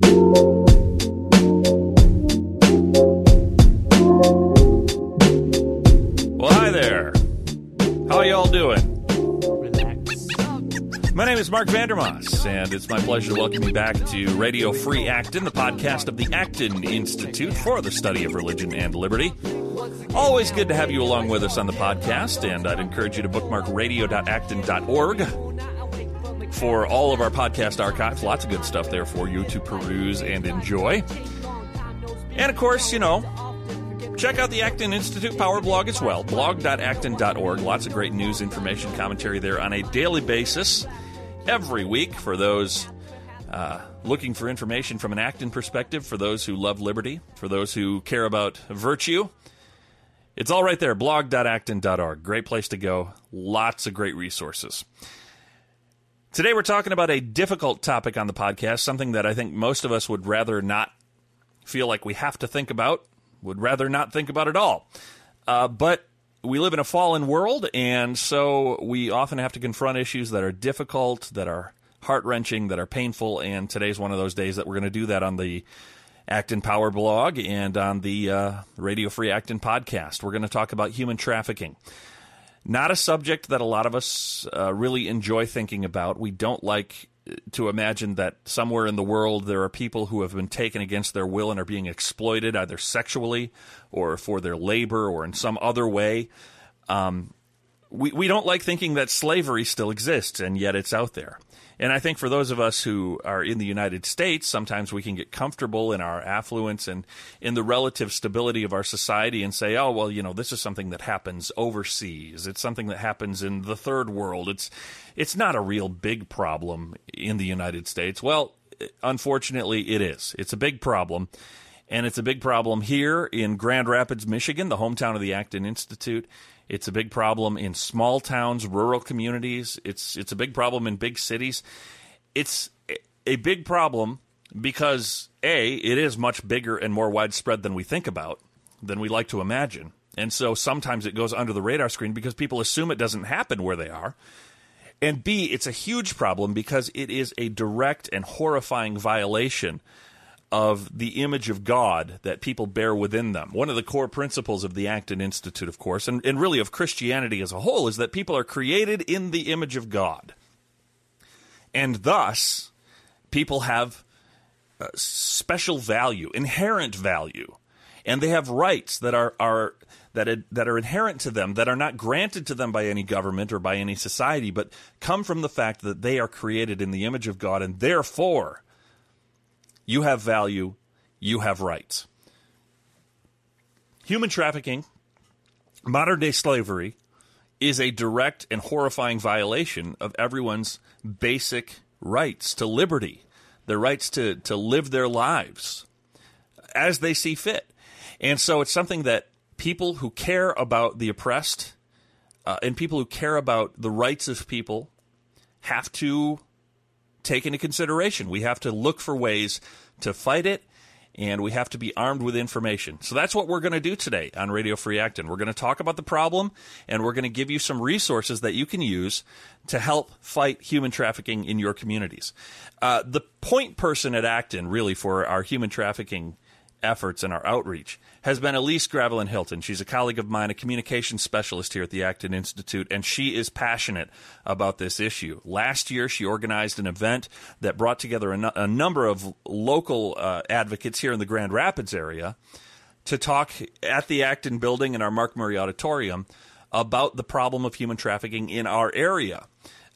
Well, hi there. How y'all doing? My name is Marc Vander Maas, and it's my pleasure to welcome you back to Radio Free Acton, the podcast of the Acton Institute for the Study of Religion and Liberty. Always good to have you along with us on the podcast, and I'd encourage you to bookmark radio.acton.org for all of our podcast archives. Lots of good stuff there for you to peruse and enjoy. And of course, you know, check out the Acton Institute Power blog as well, blog.acton.org. Lots of great news, information, commentary there on a daily basis every week for those uh, looking for information from an Acton perspective, for those who love liberty, for those who care about virtue. It's all right there, blog.acton.org. Great place to go. Lots of great resources. Today we're talking about a difficult topic on the podcast, something that I think most of us would rather not feel like we have to think about, would rather not think about at all. Uh, but we live in a fallen world, and so we often have to confront issues that are difficult, that are heart wrenching, that are painful. And today's one of those days that we're going to do that on the Acton Power blog and on the uh, Radio Free Acton podcast. We're going to talk about human trafficking. Not a subject that a lot of us uh, really enjoy thinking about. We don't like to imagine that somewhere in the world there are people who have been taken against their will and are being exploited either sexually or for their labor or in some other way. Um, we, we don't like thinking that slavery still exists, and yet it's out there. And I think for those of us who are in the United States, sometimes we can get comfortable in our affluence and in the relative stability of our society and say, oh, well, you know, this is something that happens overseas. It's something that happens in the third world. It's, it's not a real big problem in the United States. Well, unfortunately, it is. It's a big problem. And it's a big problem here in Grand Rapids, Michigan, the hometown of the Acton Institute. It's a big problem in small towns, rural communities. It's it's a big problem in big cities. It's a big problem because a it is much bigger and more widespread than we think about, than we like to imagine. And so sometimes it goes under the radar screen because people assume it doesn't happen where they are. And B, it's a huge problem because it is a direct and horrifying violation of the image of God that people bear within them. One of the core principles of the Acton Institute, of course, and, and really of Christianity as a whole, is that people are created in the image of God. And thus, people have uh, special value, inherent value, and they have rights that are, are that, that are inherent to them, that are not granted to them by any government or by any society, but come from the fact that they are created in the image of God, and therefore you have value, you have rights. Human trafficking, modern day slavery, is a direct and horrifying violation of everyone's basic rights to liberty, their rights to, to live their lives as they see fit. And so it's something that people who care about the oppressed uh, and people who care about the rights of people have to take into consideration. We have to look for ways to fight it, and we have to be armed with information. So that's what we're going to do today on Radio Free Acton. We're going to talk about the problem, and we're going to give you some resources that you can use to help fight human trafficking in your communities. Uh, the point person at Acton, really, for our human trafficking efforts and our outreach has been Elise Graveline Hilton. She's a colleague of mine, a communications specialist here at the Acton Institute, and she is passionate about this issue. Last year, she organized an event that brought together a, number of local uh, advocates here in the Grand Rapids area to talk at the Acton building in our Mark Murray Auditorium about the problem of human trafficking in our area.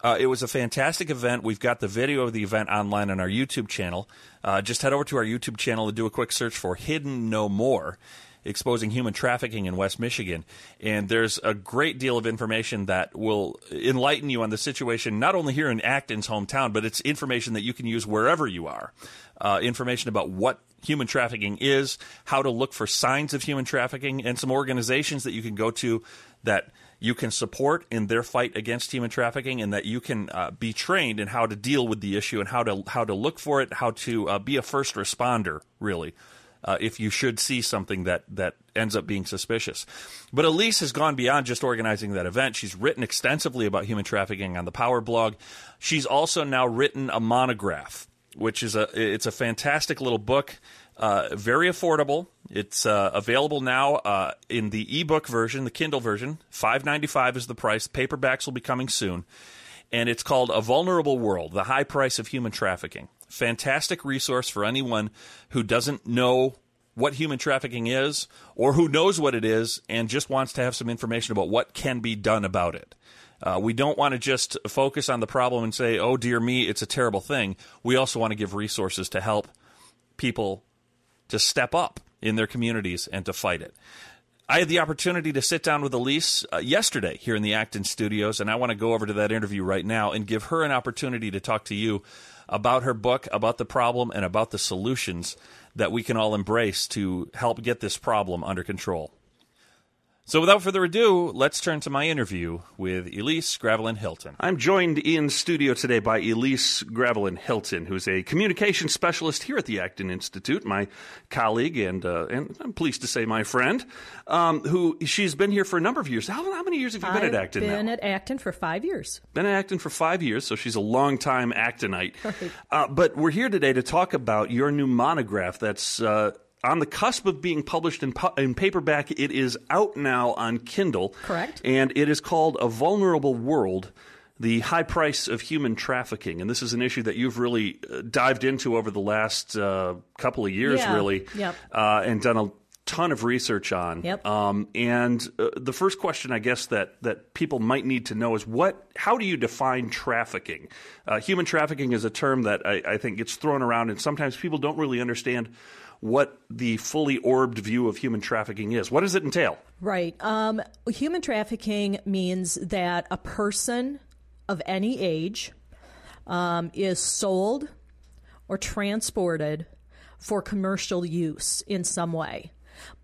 Uh, it was a fantastic event. We've got the video of the event online on our YouTube channel. Uh, just head over to our YouTube channel and do a quick search for Hidden No More exposing human trafficking in West Michigan. And there's a great deal of information that will enlighten you on the situation, not only here in Acton's hometown, but it's information that you can use wherever you are. Uh, information about what human trafficking is, how to look for signs of human trafficking, and some organizations that you can go to that you can support in their fight against human trafficking, and that you can uh, be trained in how to deal with the issue and how to how to look for it, how to uh, be a first responder, really. Uh, if you should see something that, that ends up being suspicious. But Elise has gone beyond just organizing that event. She's written extensively about human trafficking on the Power blog. She's also now written a monograph which is a it's a fantastic little book, uh, very affordable. It's uh, available now uh, in the ebook version, the Kindle version. Five ninety five is the price. Paperbacks will be coming soon, and it's called A Vulnerable World: The High Price of Human Trafficking. Fantastic resource for anyone who doesn't know what human trafficking is or who knows what it is and just wants to have some information about what can be done about it. Uh, we don't want to just focus on the problem and say, oh, dear me, it's a terrible thing. We also want to give resources to help people to step up in their communities and to fight it. I had the opportunity to sit down with Elise uh, yesterday here in the Acton studios, and I want to go over to that interview right now and give her an opportunity to talk to you about her book, about the problem, and about the solutions that we can all embrace to help get this problem under control. So, without further ado, let's turn to my interview with Elise Graveline Hilton. I'm joined in studio today by Elise Graveline Hilton, who's a communication specialist here at the Acton Institute, my colleague and uh, and I'm pleased to say my friend. Um, who she's been here for a number of years. How, how many years have you been I've at Acton? Been now? at Acton for five years. Been at Acton for five years, so she's a long time Actonite. Right. Uh, but we're here today to talk about your new monograph that's. Uh, on the cusp of being published in, pu- in paperback. It is out now on Kindle. Correct. And it is called A Vulnerable World The High Price of Human Trafficking. And this is an issue that you've really uh, dived into over the last uh, couple of years, Yeah. really, Yep. uh, and done a ton of research on. Yep. Um, and uh, the first question, I guess, that, that people might need to know is what? How do you define trafficking? Uh, human trafficking is a term that I, I think gets thrown around, and sometimes people don't really understand what the fully orbed view of human trafficking is. What does it entail? Right. Um, human trafficking means that a person of any age um, is sold or transported for commercial use in some way.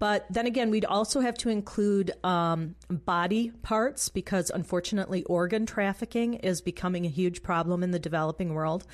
But then again, we'd also have to include um, body parts because unfortunately, organ trafficking is becoming a huge problem in the developing world.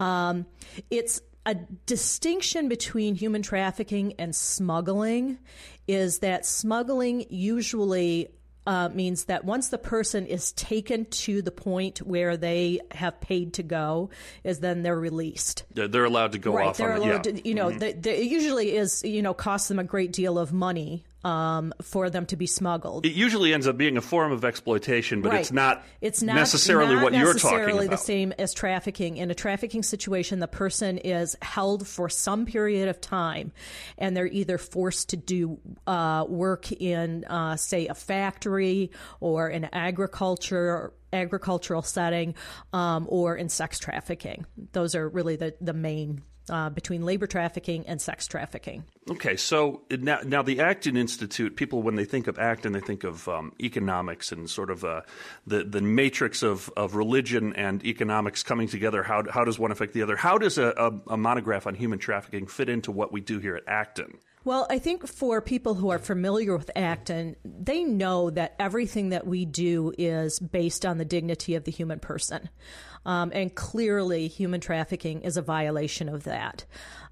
Um, it's a distinction between human trafficking and smuggling is that smuggling usually uh, means that once the person is taken to the point where they have paid to go, is then they're released. They're, they're allowed to go Right, off they're on it. allowed yeah. Mm-hmm. to, you know, they, they, it usually is, you know, costs them a great deal of money um, for them to be smuggled. It usually ends up being a form of exploitation, but Right. it's not, It's not necessarily not what you're necessarily talking the same as trafficking. In a trafficking situation, the person is held for some period of time, and they're either forced to do uh, work in, uh, say, a factory or in agriculture. Agricultural setting, um, or in sex trafficking. Those are really the the main uh, between labor trafficking and sex trafficking. Okay, so now, now the Acton Institute, people when they think of Acton, they think of um, economics and sort of uh, the the matrix of, of religion and economics coming together. How how does one affect the other? How does a, a, a monograph on human trafficking fit into what we do here at Acton? Well, I think for people who are familiar with Acton, they know that everything that we do is based on the dignity of the human person. Um, and clearly, human trafficking is a violation of that.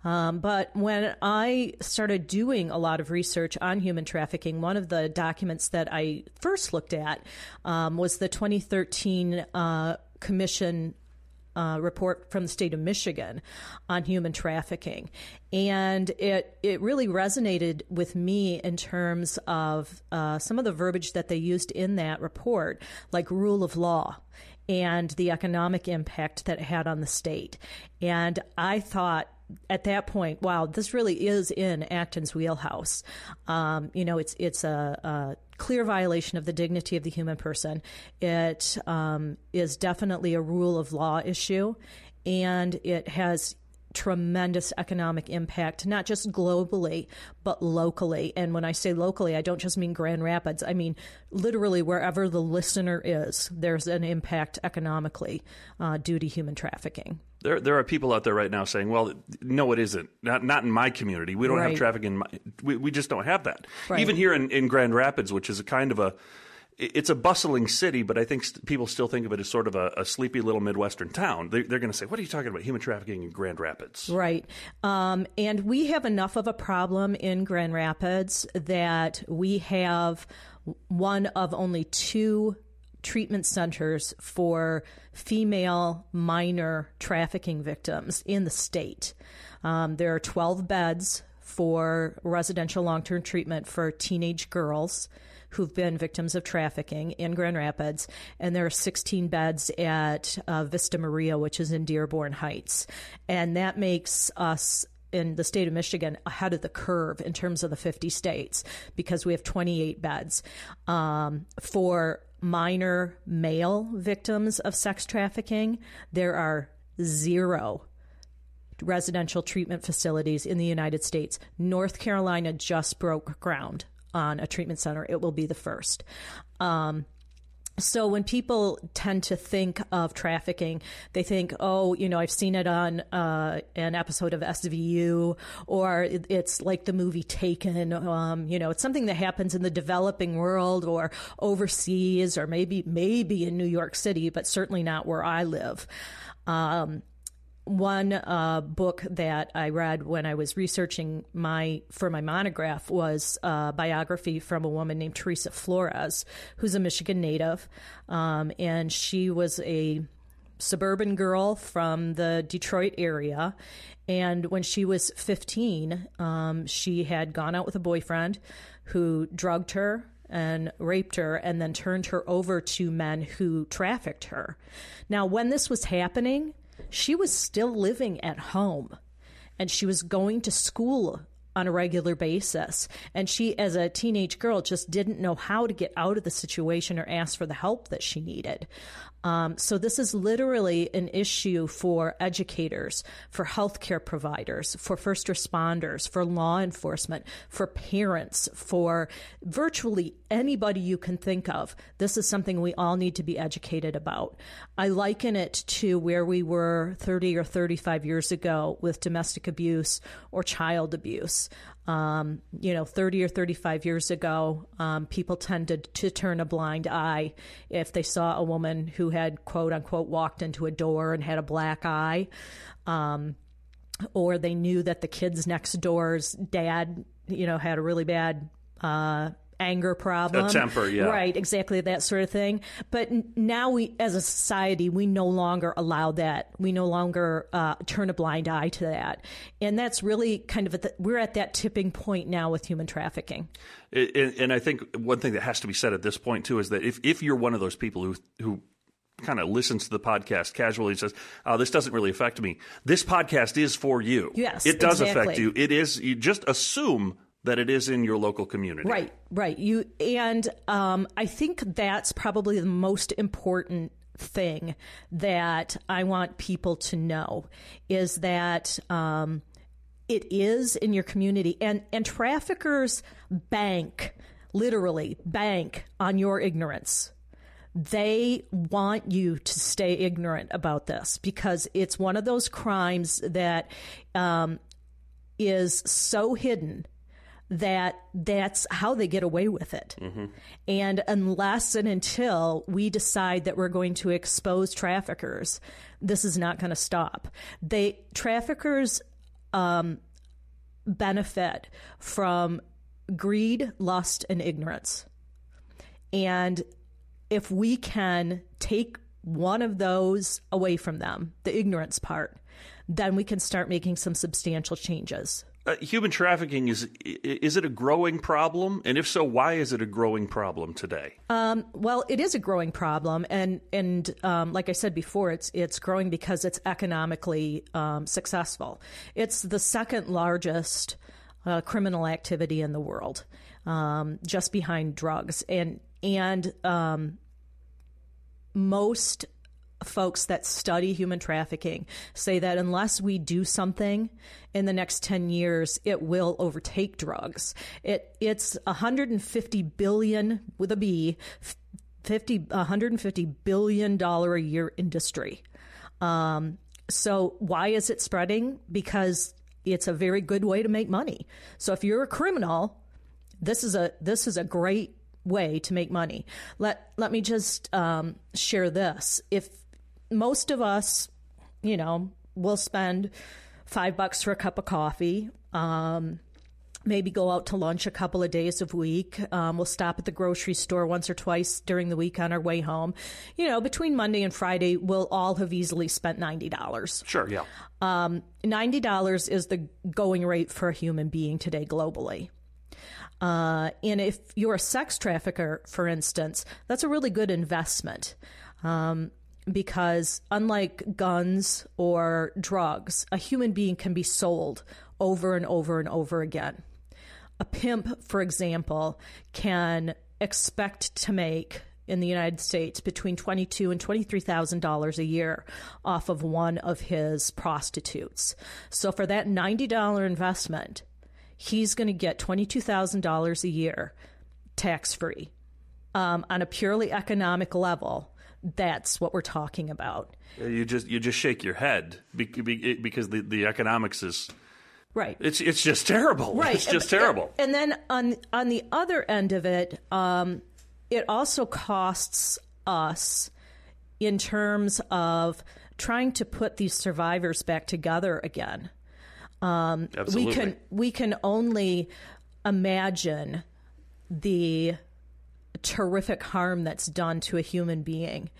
Um, but when I started doing a lot of research on human trafficking, one of the documents that I first looked at um, was the 2013 uh, Commission uh, report from the state of Michigan on human trafficking, and it it really resonated with me in terms of uh, some of the verbiage that they used in that report, like rule of law and the economic impact that it had on the state. And I thought at that point, wow, this really is in Acton's wheelhouse. Um, you know, it's it's a, a clear violation of the dignity of the human person. It um, is definitely a rule of law issue, and it has tremendous economic impact, not just globally, but locally. And when I say locally, I don't just mean Grand Rapids. I mean literally wherever the listener is, there's an impact economically uh, due to human trafficking. There, there are people out there right now saying, "Well, no, it isn't. Not, not in my community. We don't have traffic. In my, we, we just don't have that. Right. Even here in, in Grand Rapids, which is a kind of a, it's a bustling city, but I think st- people still think of it as sort of a, a sleepy little midwestern town. They, they're going to say, "What are you talking about? Human trafficking in Grand Rapids?" Right. Um, and we have enough of a problem in Grand Rapids that we have one of only two treatment centers for female minor trafficking victims in the state. Um, there are 12 beds for residential long term treatment for teenage girls who've been victims of trafficking in Grand Rapids, and there are 16 beds at uh, Vista Maria, which is in Dearborn Heights. And that makes us in the state of Michigan ahead of the curve in terms of the 50 states because we have 28 beds. Um, for minor male victims of sex trafficking, there are zero residential treatment facilities in the United States. North Carolina just broke ground on a treatment center. It will be the first. Um, so when people tend to think of trafficking, they think, oh, you know, I've seen it on uh, an episode of SVU, or it's like the movie Taken. Um, you know, it's something that happens in the developing world or overseas, or maybe maybe in New York City, but certainly not where I live. Um, one uh, book that I read when I was researching my for my monograph was a biography from a woman named Theresa Flores, who's a Michigan native, um, and she was a suburban girl from the Detroit area. And when she was 15, um, she had gone out with a boyfriend who drugged her and raped her and then turned her over to men who trafficked her. Now, when this was happening, she was still living at home and she was going to school on a regular basis. And she, as a teenage girl, just didn't know how to get out of the situation or ask for the help that she needed. Um, so this is literally an issue for educators, for healthcare providers, for first responders, for law enforcement, for parents, for virtually anybody you can think of. This is something we all need to be educated about. I liken it to where we were 30 or 35 years ago with domestic abuse or child abuse. Um, you know, 30 or 35 years ago, um, people tended to turn a blind eye if they saw a woman who had, quote unquote, walked into a door and had a black eye. Um, or they knew that the kids next door's dad, you know, had a really bad uh, anger problem. A temper, yeah. Right, exactly that sort of thing. But now we, as a society, we no longer allow that. We no longer uh, turn a blind eye to that. And that's really kind of, the, we're at that tipping point now with human trafficking. And I think one thing that has to be said at this point, too, is that if, if you're one of those people who, who kind of listens to the podcast casually and says, "Oh, this doesn't really affect me." This podcast is for you. Yes, it does exactly. affect you. It is. You just assume that it is in your local community. Right, right. You and um, I think that's probably the most important thing that I want people to know is that um, it is in your community, and and traffickers bank literally bank on your ignorance. They want you to stay ignorant about this because it's one of those crimes that um, is so hidden that that's how they get away with it. Mm-hmm. And unless and until we decide that we're going to expose traffickers, this is not going to stop. They traffickers um, benefit from greed, lust, and ignorance. And if we can take one of those away from them, the ignorance part, then we can start making some substantial changes. Uh, human trafficking is is it a growing problem? And if so why is it a growing problem today? Um, well it is a growing problem and and um, like i said before it's it's growing because it's economically um, successful. It's the second largest uh, criminal activity in the world um, just behind drugs. And and um, most folks that study human trafficking say that unless we do something in the next 10 years it will overtake drugs it it's 150 billion with a b 50 150 billion dollar a year industry um, so why is it spreading because it's a very good way to make money so if you're a criminal this is a this is a great way to make money. Let let me just um, share this. If most of us, you know, will spend five bucks for a cup of coffee. Um, maybe go out to lunch a couple of days a week. Um, we'll stop at the grocery store once or twice during the week on our way home. You know, between Monday and Friday, we'll all have easily spent $90. Sure, yeah. Um, $90 is the going rate for a human being today globally. Uh, and if you're a sex trafficker, for instance, that's a really good investment. Um, because unlike guns or drugs, a human being can be sold over and over and over again. A pimp, for example, can expect to make in the United States between twenty-two and twenty-three thousand dollars a year off of one of his prostitutes. So for that ninety dollar investment, he's going to get twenty-two thousand dollars a year, tax free, um, on a purely economic level. That's what we're talking about. You just you just shake your head because the, the economics is Right. It's it's just terrible. Right. It's just and, terrible. And then on on the other end of it, um, it also costs us in terms of trying to put these survivors back together again. Um, Absolutely. We can we can only imagine the terrific harm that's done to a human being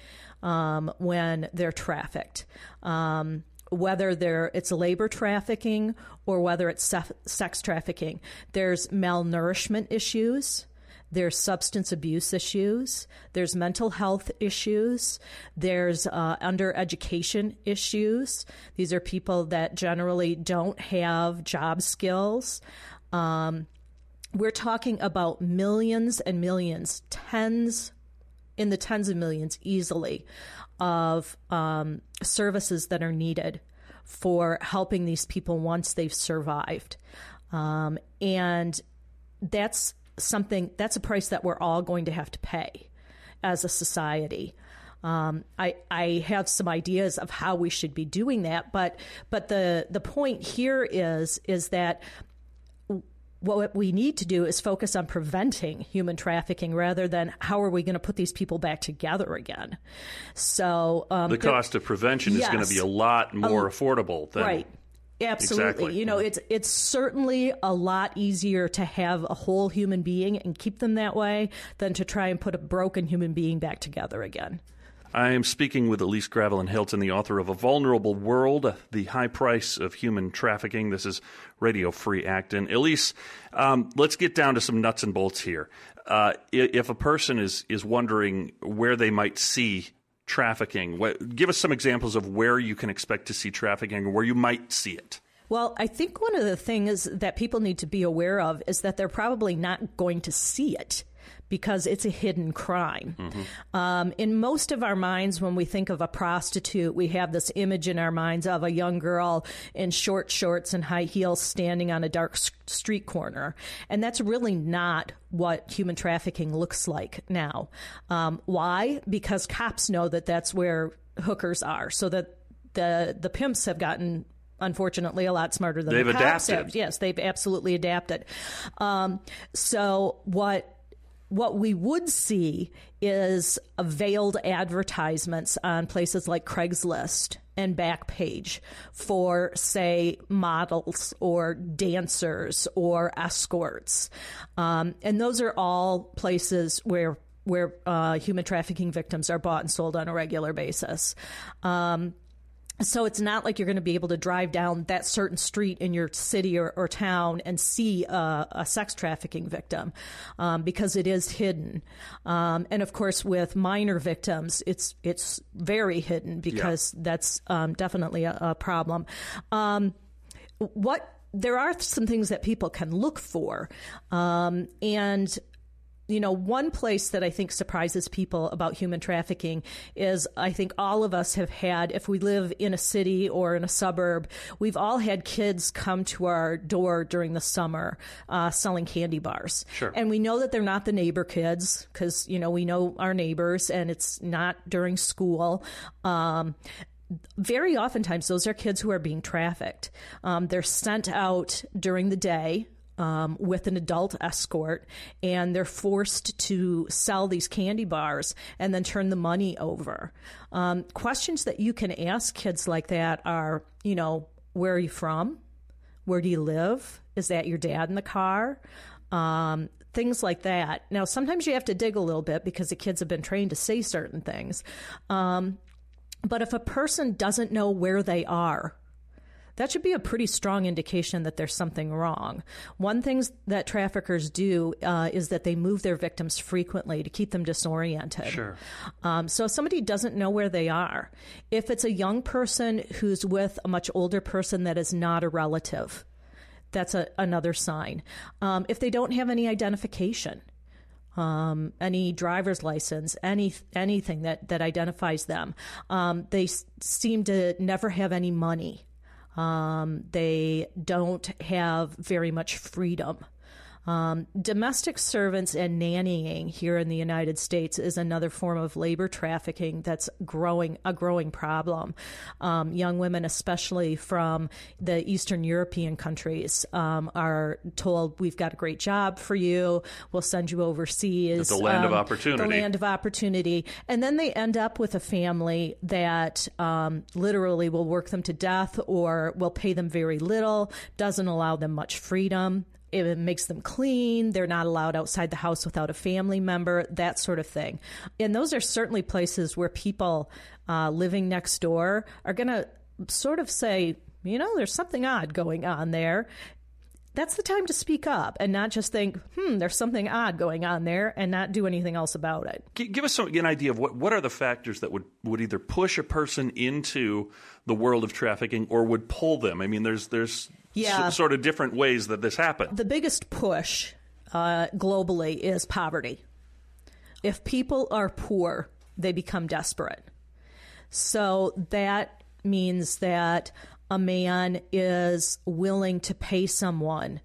um, when they're trafficked. Um, whether it's labor trafficking or whether it's sex trafficking. There's malnourishment issues. There's substance abuse issues. There's mental health issues. There's uh, under education issues. These are people that generally don't have job skills. Um, we're talking about millions and millions, tens in the tens of millions easily of um, services that are needed for helping these people once they've survived. Um, and that's something, that's a price that we're all going to have to pay as a society. Um, I, I have some ideas of how we should be doing that, but but the the point here is is that what we need to do is focus on preventing human trafficking rather than how are we going to put these people back together again. So um, the cost of prevention yes, is going to be a lot more um, affordable than right. Absolutely. Exactly. You know, it's it's certainly a lot easier to have a whole human being and keep them that way than to try and put a broken human being back together again. I am speaking with Elise Graveline Hilton, the author of A Vulnerable World, The High Price of Human Trafficking. This is Radio Free Acton. Elise, um, let's get down to some nuts and bolts here. Uh, if a person is, is wondering where they might see trafficking, what, give us some examples of where you can expect to see trafficking or where you might see it. Well, I think one of the things that people need to be aware of is that they're probably not going to see it because it's a hidden crime. Mm-hmm. Um, in most of our minds, when we think of a prostitute, we have this image in our minds of a young girl in short shorts and high heels standing on a dark street corner. And that's really not what human trafficking looks like now. Um, why? Because cops know that that's where hookers are, so that the the pimps have gotten unfortunately a lot smarter than they've the cops adapted. Have. Yes, they've absolutely adapted. Um, so what what we would see is veiled advertisements on places like Craigslist and Backpage for, say, models or dancers or escorts. Um, and those are all places where where uh, human trafficking victims are bought and sold on a regular basis. Um, so it's not like you're going to be able to drive down that certain street in your city or, or town and see a, a sex trafficking victim um, because it is hidden. Um, and of course, with minor victims, it's it's very hidden because yeah. that's um, definitely a, a problem. Um, what there are some things that people can look for, um, and you know, one place that I think surprises people about human trafficking is I think all of us have had, if we live in a city or in a suburb, we've all had kids come to our door during the summer uh, selling candy bars. Sure. And we know that they're not the neighbor kids because, you know, we know our neighbors and it's not during school. Um, very oftentimes those are kids who are being trafficked. Um, they're sent out during the day um, with an adult escort, and they're forced to sell these candy bars and then turn the money over. Um, questions that you can ask kids like that are, you know, where are you from? Where do you live? Is that your dad in the car? Um, things like that. Now, sometimes you have to dig a little bit because the kids have been trained to say certain things. Um, but if a person doesn't know where they are, that should be a pretty strong indication that there's something wrong. One thing that traffickers do uh, is that they move their victims frequently to keep them disoriented. Sure. Um, so if somebody doesn't know where they are, if it's a young person who's with a much older person that is not a relative, that's a, another sign. Um, if they don't have any identification, um, any driver's license, any anything that that identifies them. Um, they s- seem to never have any money. Um, they don't have very much freedom. Um, domestic servants and nannying here in the United States is another form of labor trafficking that's growing a growing problem. Um, young women, especially from the Eastern European countries, um, are told, "We've got a great job for you. We'll send you overseas." It's the land of Um, opportunity. The land of opportunity, and then they end up with a family that um, literally will work them to death or will pay them very little, doesn't allow them much freedom it makes them clean. They're not allowed outside the house without a family member, that sort of thing. And those are certainly places where people uh, living next door are going to sort of say, you know, there's something odd going on there. That's the time to speak up and not just think, hmm, there's something odd going on there and not do anything else about it. Give us some, an idea of what, what are the factors that would, would either push a person into the world of trafficking or would pull them. I mean, there's there's Yeah. s- sort of different ways that this happens. The biggest push uh, globally is poverty. If people are poor, they become desperate. So that means that a man is willing to pay someone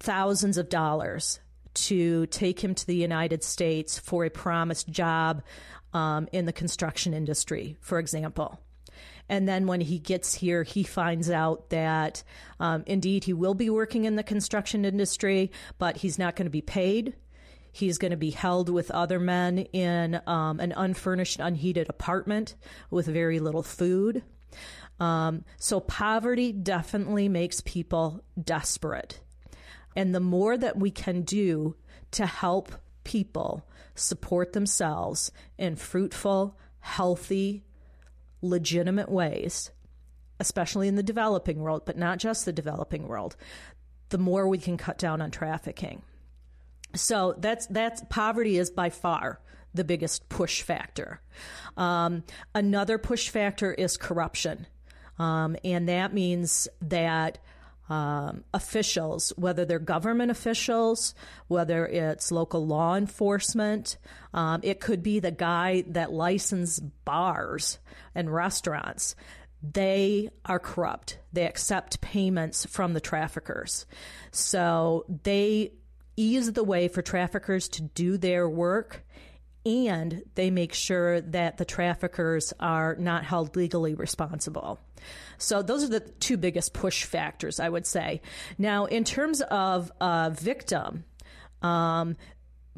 thousands of dollars to take him to the United States for a promised job um, in the construction industry, for example. And then when he gets here, he finds out that um, indeed he will be working in the construction industry, but he's not going to be paid. He's going to be held with other men in um, an unfurnished, unheated apartment with very little food. Um, so poverty definitely makes people desperate. And the more that we can do to help people support themselves in fruitful, healthy, legitimate ways, especially in the developing world, but not just the developing world, the more we can cut down on trafficking. So that's that's poverty is by far the biggest push factor. Um, another push factor is corruption, um, and that means that um, officials, whether they're government officials, whether it's local law enforcement, um, it could be the guy that licenses bars and restaurants. They are corrupt. They accept payments from the traffickers. So they ease the way for traffickers to do their work and they make sure that the traffickers are not held legally responsible. So those are the two biggest push factors, I would say. Now, in terms of victim, um,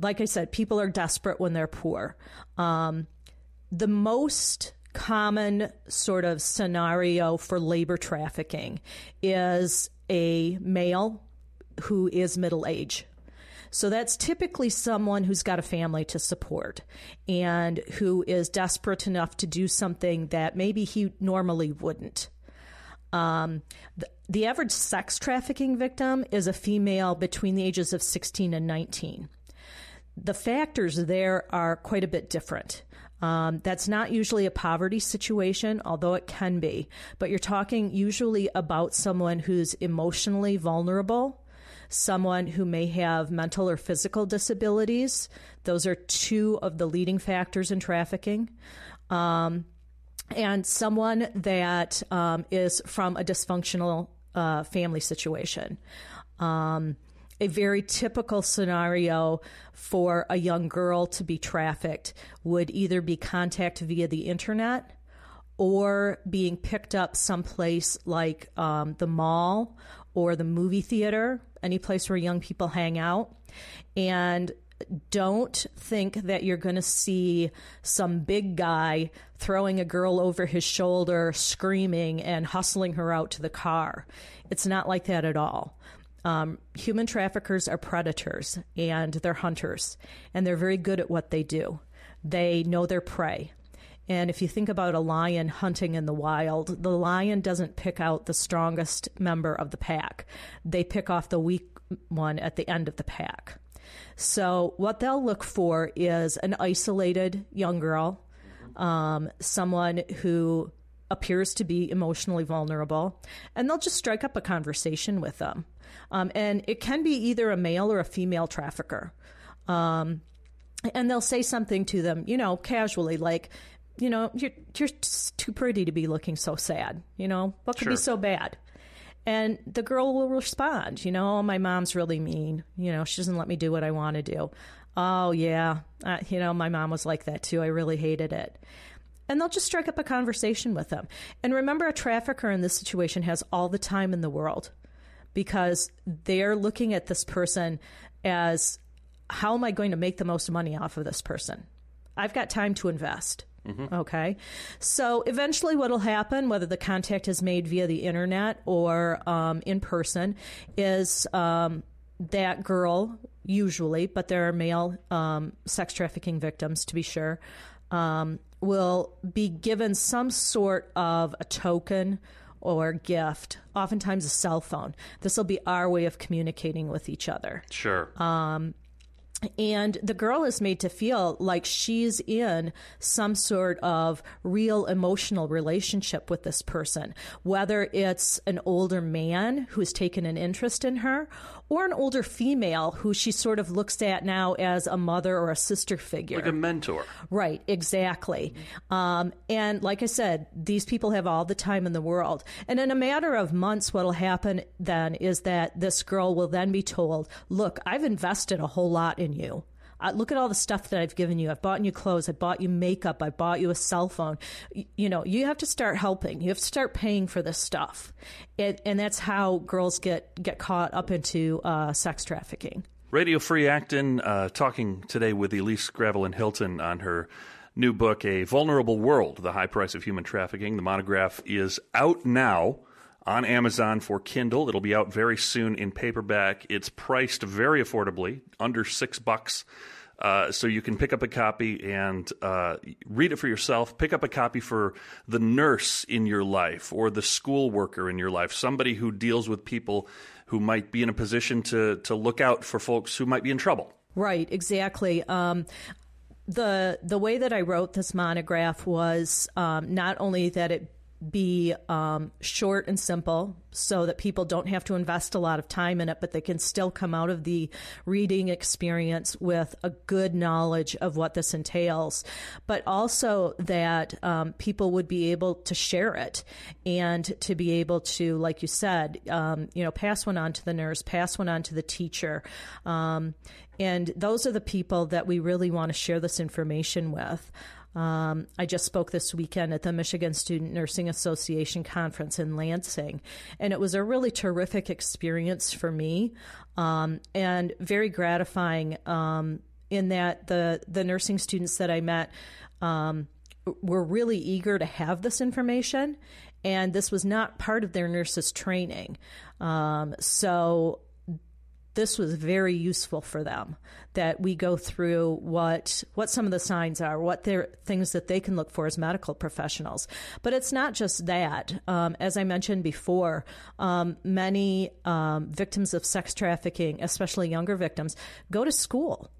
like I said, people are desperate when they're poor. Um, the most common sort of scenario for labor trafficking is a male who is middle age. So that's typically someone who's got a family to support and who is desperate enough to do something that maybe he normally wouldn't. Um, the, the average sex trafficking victim is a female between the ages of 16 and 19. The factors there are quite a bit different. Um, that's not usually a poverty situation, although it can be. But you're talking usually about someone who's emotionally vulnerable, someone who may have mental or physical disabilities. Those are two of the leading factors in trafficking. Um, and someone that um, is from a dysfunctional uh, family situation. Um, a very typical scenario for a young girl to be trafficked would either be contact via the internet or being picked up someplace like um, the mall or the movie theater, any place where young people hang out. And don't think that you're going to see some big guy throwing a girl over his shoulder, screaming, and hustling her out to the car. It's not like that at all. Um, human traffickers are predators and they're hunters, and they're very good at what they do. They know their prey. And if you think about a lion hunting in the wild, the lion doesn't pick out the strongest member of the pack. They pick off the weak one at the end of the pack. So, what they'll look for is an isolated young girl, um, someone who appears to be emotionally vulnerable, and they'll just strike up a conversation with them. Um, and it can be either a male or a female trafficker. Um, and they'll say something to them, you know, casually, like, you know, you're you're too pretty to be looking so sad. You know, what could Sure. be so bad? And the girl will respond, you know, oh, my mom's really mean. You know, she doesn't let me do what I want to do. Oh, yeah. Uh, you know, my mom was like that too. I really hated it. And they'll just strike up a conversation with them. And remember, a trafficker in this situation has all the time in the world because they're looking at this person as how am I going to make the most money off of this person? I've got time to invest. Okay. So eventually, what will happen, whether the contact is made via the internet or um, in person, is um, that girl, usually, but there are male um, sex trafficking victims to be sure, um, will be given some sort of a token or gift, oftentimes a cell phone. This will be our way of communicating with each other Sure. And the girl is made to feel like she's in some sort of real emotional relationship with this person, whether it's an older man who's taken an interest in her or an older female who she sort of looks at now as a mother or a sister figure. like a mentor. Right, exactly. Um, and like I said, these people have all the time in the world. And in a matter of months, what'll happen then is that this girl will then be told, Look, I've invested a whole lot in you. Uh, look at all the stuff that I've given you. I've bought you clothes. I bought you makeup. I bought you a cell phone. Y- You know, you have to start helping. You have to start paying for this stuff. And, and that's how girls get, get caught up into uh, sex trafficking. Radio Free Acton uh, talking today with Elise Graveline Hilton on her new book, A Vulnerable World The High Price of Human Trafficking. The monograph is out now on Amazon for Kindle. It'll be out very soon in paperback. It's priced very affordably, under six bucks. Uh, so you can pick up a copy and uh, read it for yourself. Pick up a copy for the nurse in your life or the school worker in your life, somebody who deals with people who might be in a position to to look out for folks who might be in trouble. Right, exactly. Um, the the way that I wrote this monograph was um, not only that it be um, short and simple so that people don't have to invest a lot of time in it, but they can still come out of the reading experience with a good knowledge of what this entails, but also that um, people would be able to share it and to be able to, like you said, um, you know, pass one on to the nurse, pass one on to the teacher. Um, and those are the people that we really want to share this information with. Um, I just spoke this weekend at the Michigan Student Nursing Association conference in Lansing, and it was a really terrific experience for me um, and very gratifying um, in that the, the nursing students that I met um, were really eager to have this information, and this was not part of their nurses' training. Um, so this was very useful for them that we go through what what some of the signs are what they're things that they can look for as medical professionals. But it's not just that. Um, as i mentioned before um, many um, victims of sex trafficking especially younger victims go to school.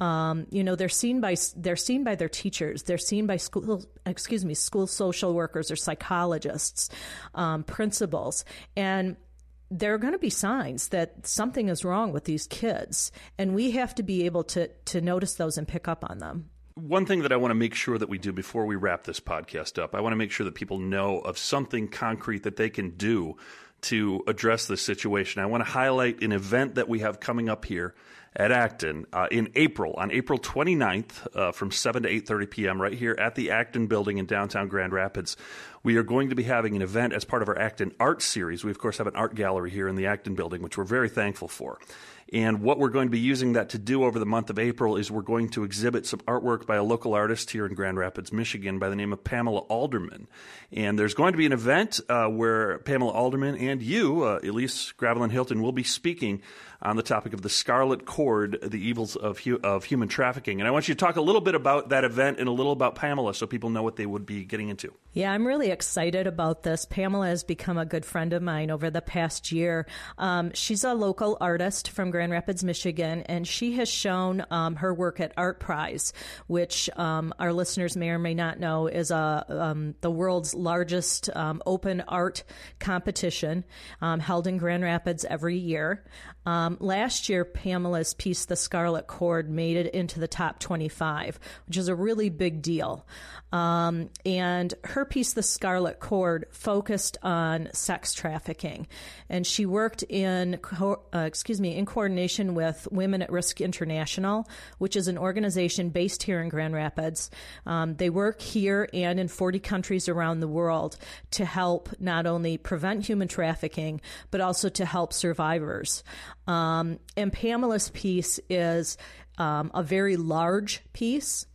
Um, you know they're seen by they're seen by their teachers. They're seen by school excuse me school social workers or psychologists um, principals. And there are going to be signs that something is wrong with these kids, and we have to be able to to notice those and pick up on them. One thing that I want to make sure that we do before we wrap this podcast up, I want to make sure that people know of something concrete that they can do to address this situation. I want to highlight an event that we have coming up here at Acton uh, in April, on April 29th uh, from 7 to 8.30 p.m. right here at the Acton Building in downtown Grand Rapids. We are going to be having an event as part of our Acton Art Series. We, of course, have an art gallery here in the Acton Building, which we're very thankful for. And what we're going to be using that to do over the month of April is we're going to exhibit some artwork by a local artist here in Grand Rapids, Michigan, by the name of Pamela Alderman. And there's going to be an event uh, where Pamela Alderman and you, uh, Elise Graveline Hilton, will be speaking on the topic of the Scarlet Cord, the evils of, hu- of human trafficking. And I want you to talk a little bit about that event and a little about Pamela so people know what they would be getting into. Yeah, I'm really excited about this. Pamela has become a good friend of mine over the past year. Um, she's a local artist from Grand Rapids, Michigan, and she has shown um, her work at Art Prize, which um, our listeners may or may not know is a, um, the world's largest um, open art competition um, held in Grand Rapids every year. Last year, Pamela's piece, The Scarlet Cord, made it into the top 25, which is a really big deal. And her piece, The Scarlet Cord, focused on sex trafficking, and she worked in, uh, excuse me, in coordination with Women at Risk International, which is an organization based here in Grand Rapids. Um, they work here and in 40 countries around the world to help not only prevent human trafficking, but also to help survivors. Um, and Pamela's piece is um, a very large piece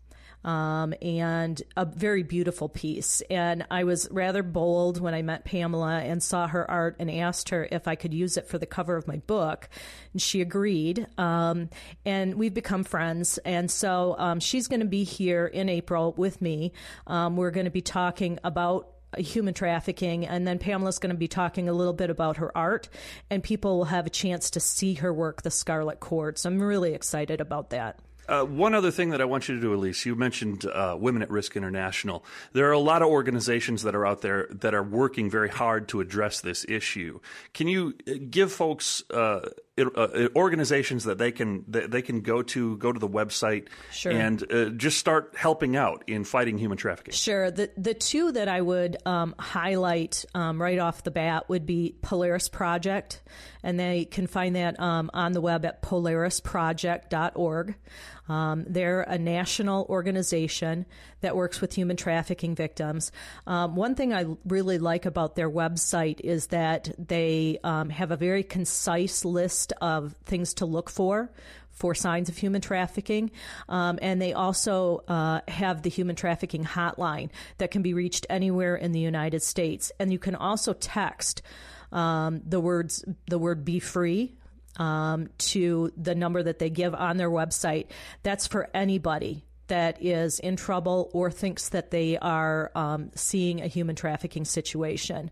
um, and a very beautiful piece. And I was rather bold when I met Pamela and saw her art and asked her if I could use it for the cover of my book. And she agreed. Um, and we've become friends. And so um, she's going to be here in April with me. Um, we're going to be talking about human trafficking. And then Pamela's going to be talking a little bit about her art, and people will have a chance to see her work, The Scarlet Cord. So I'm really excited about that. Uh, one other thing that I want you to do, Elise, you mentioned uh, Women at Risk International. There are a lot of organizations that are out there that are working very hard to address this issue. Can you uh, give folks uh, uh, organizations that they can that they can go to go to the website sure. and uh, just start helping out in fighting human trafficking? Sure. The the two that I would um, highlight um, right off the bat would be Polaris Project, and they can find that um, on the web at polarisproject.org. Um, they're a national organization that works with human trafficking victims. Um, one thing I really like about their website is that they um, have a very concise list of things to look for for signs of human trafficking. Um, and they also uh, have the human trafficking hotline that can be reached anywhere in the United States. And you can also text um, the words the word "be free" um, to the number that they give on their website. That's for anybody that is in trouble or thinks that they are um, seeing a human trafficking situation.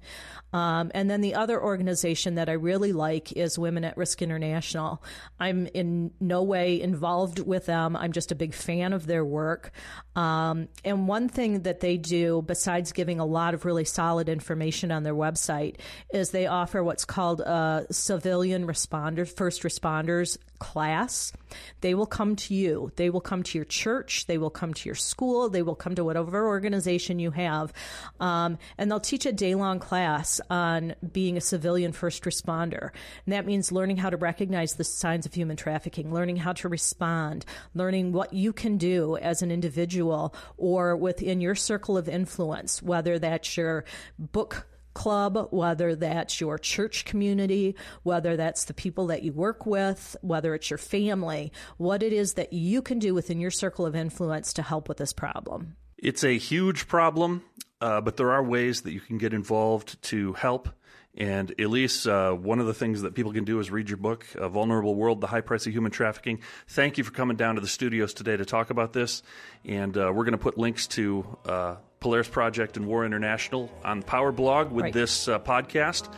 Um, and then the other organization that I really like is Women at Risk International. I'm in no way involved with them. I'm just a big fan of their work. Um, and one thing that they do, besides giving a lot of really solid information on their website, is they offer what's called a civilian responders, first responders class. They will come to you. They will come to your church. They will come to your school. They will come to whatever organization you have. Um, and they'll teach a day long class on being a civilian first responder. And that means learning how to recognize the signs of human trafficking, learning how to respond, learning what you can do as an individual or within your circle of influence, whether that's your book club, whether that's your church community, whether that's the people that you work with, whether it's your family, what it is that you can do within your circle of influence to help with this problem. It's a huge problem, uh, but there are ways that you can get involved to help. And Elise, uh, one of the things that people can do is read your book, A Vulnerable World The High Price of Human Trafficking. Thank you for coming down to the studios today to talk about this. And uh, we're going to put links to uh, Polaris Project and War International on Power Blog with right. this uh, podcast.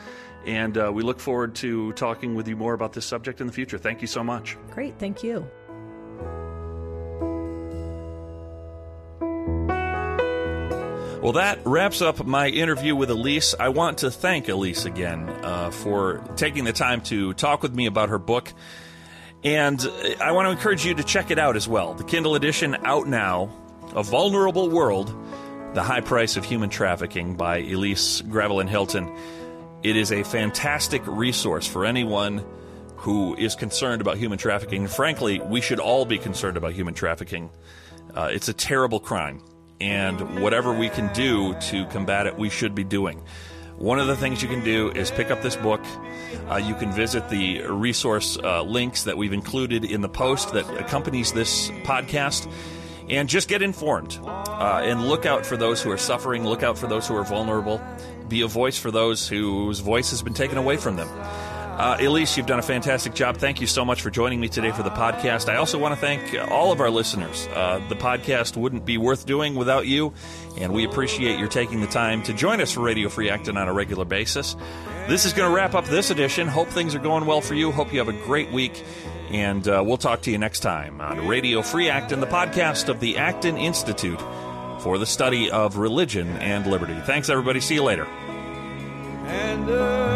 And uh, we look forward to talking with you more about this subject in the future. Thank you so much. Great. Thank you. Well, that wraps up my interview with Elise. I want to thank Elise again uh, for taking the time to talk with me about her book. And I want to encourage you to check it out as well. The Kindle edition out now, A Vulnerable World The High Price of Human Trafficking by Elise Graveline Hilton. It is a fantastic resource for anyone who is concerned about human trafficking. Frankly, we should all be concerned about human trafficking. Uh, it's a terrible crime, and whatever we can do to combat it, we should be doing. One of the things you can do is pick up this book. Uh, you can visit the resource uh, links that we've included in the post that accompanies this podcast and just get informed uh, and look out for those who are suffering, look out for those who are vulnerable, be a voice for those whose voice has been taken away from them. Uh, Elise, you've done a fantastic job. Thank you so much for joining me today for the podcast. I also want to thank all of our listeners. Uh, the podcast wouldn't be worth doing without you, and we appreciate your taking the time to join us for Radio Free Acton on a regular basis. This is going to wrap up this edition. Hope things are going well for you. Hope you have a great week, and uh, we'll talk to you next time on Radio Free Acton, the podcast of the Acton Institute for the study of religion and liberty. Thanks, everybody. See you later. And, uh...